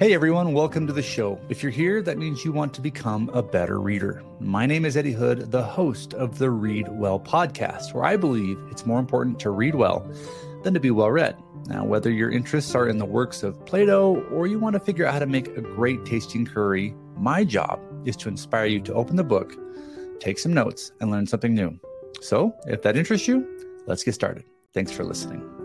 Hey everyone, welcome to the show. If you're here, that means you want to become a better reader. My name is Eddie Hood, the host of the Read Well podcast, where I believe it's more important to read well than to be well read. Now, whether your interests are in the works of Plato or you want to figure out how to make a great tasting curry, my job is to inspire you to open the book, take some notes, and learn something new. So, if that interests you, let's get started. Thanks for listening.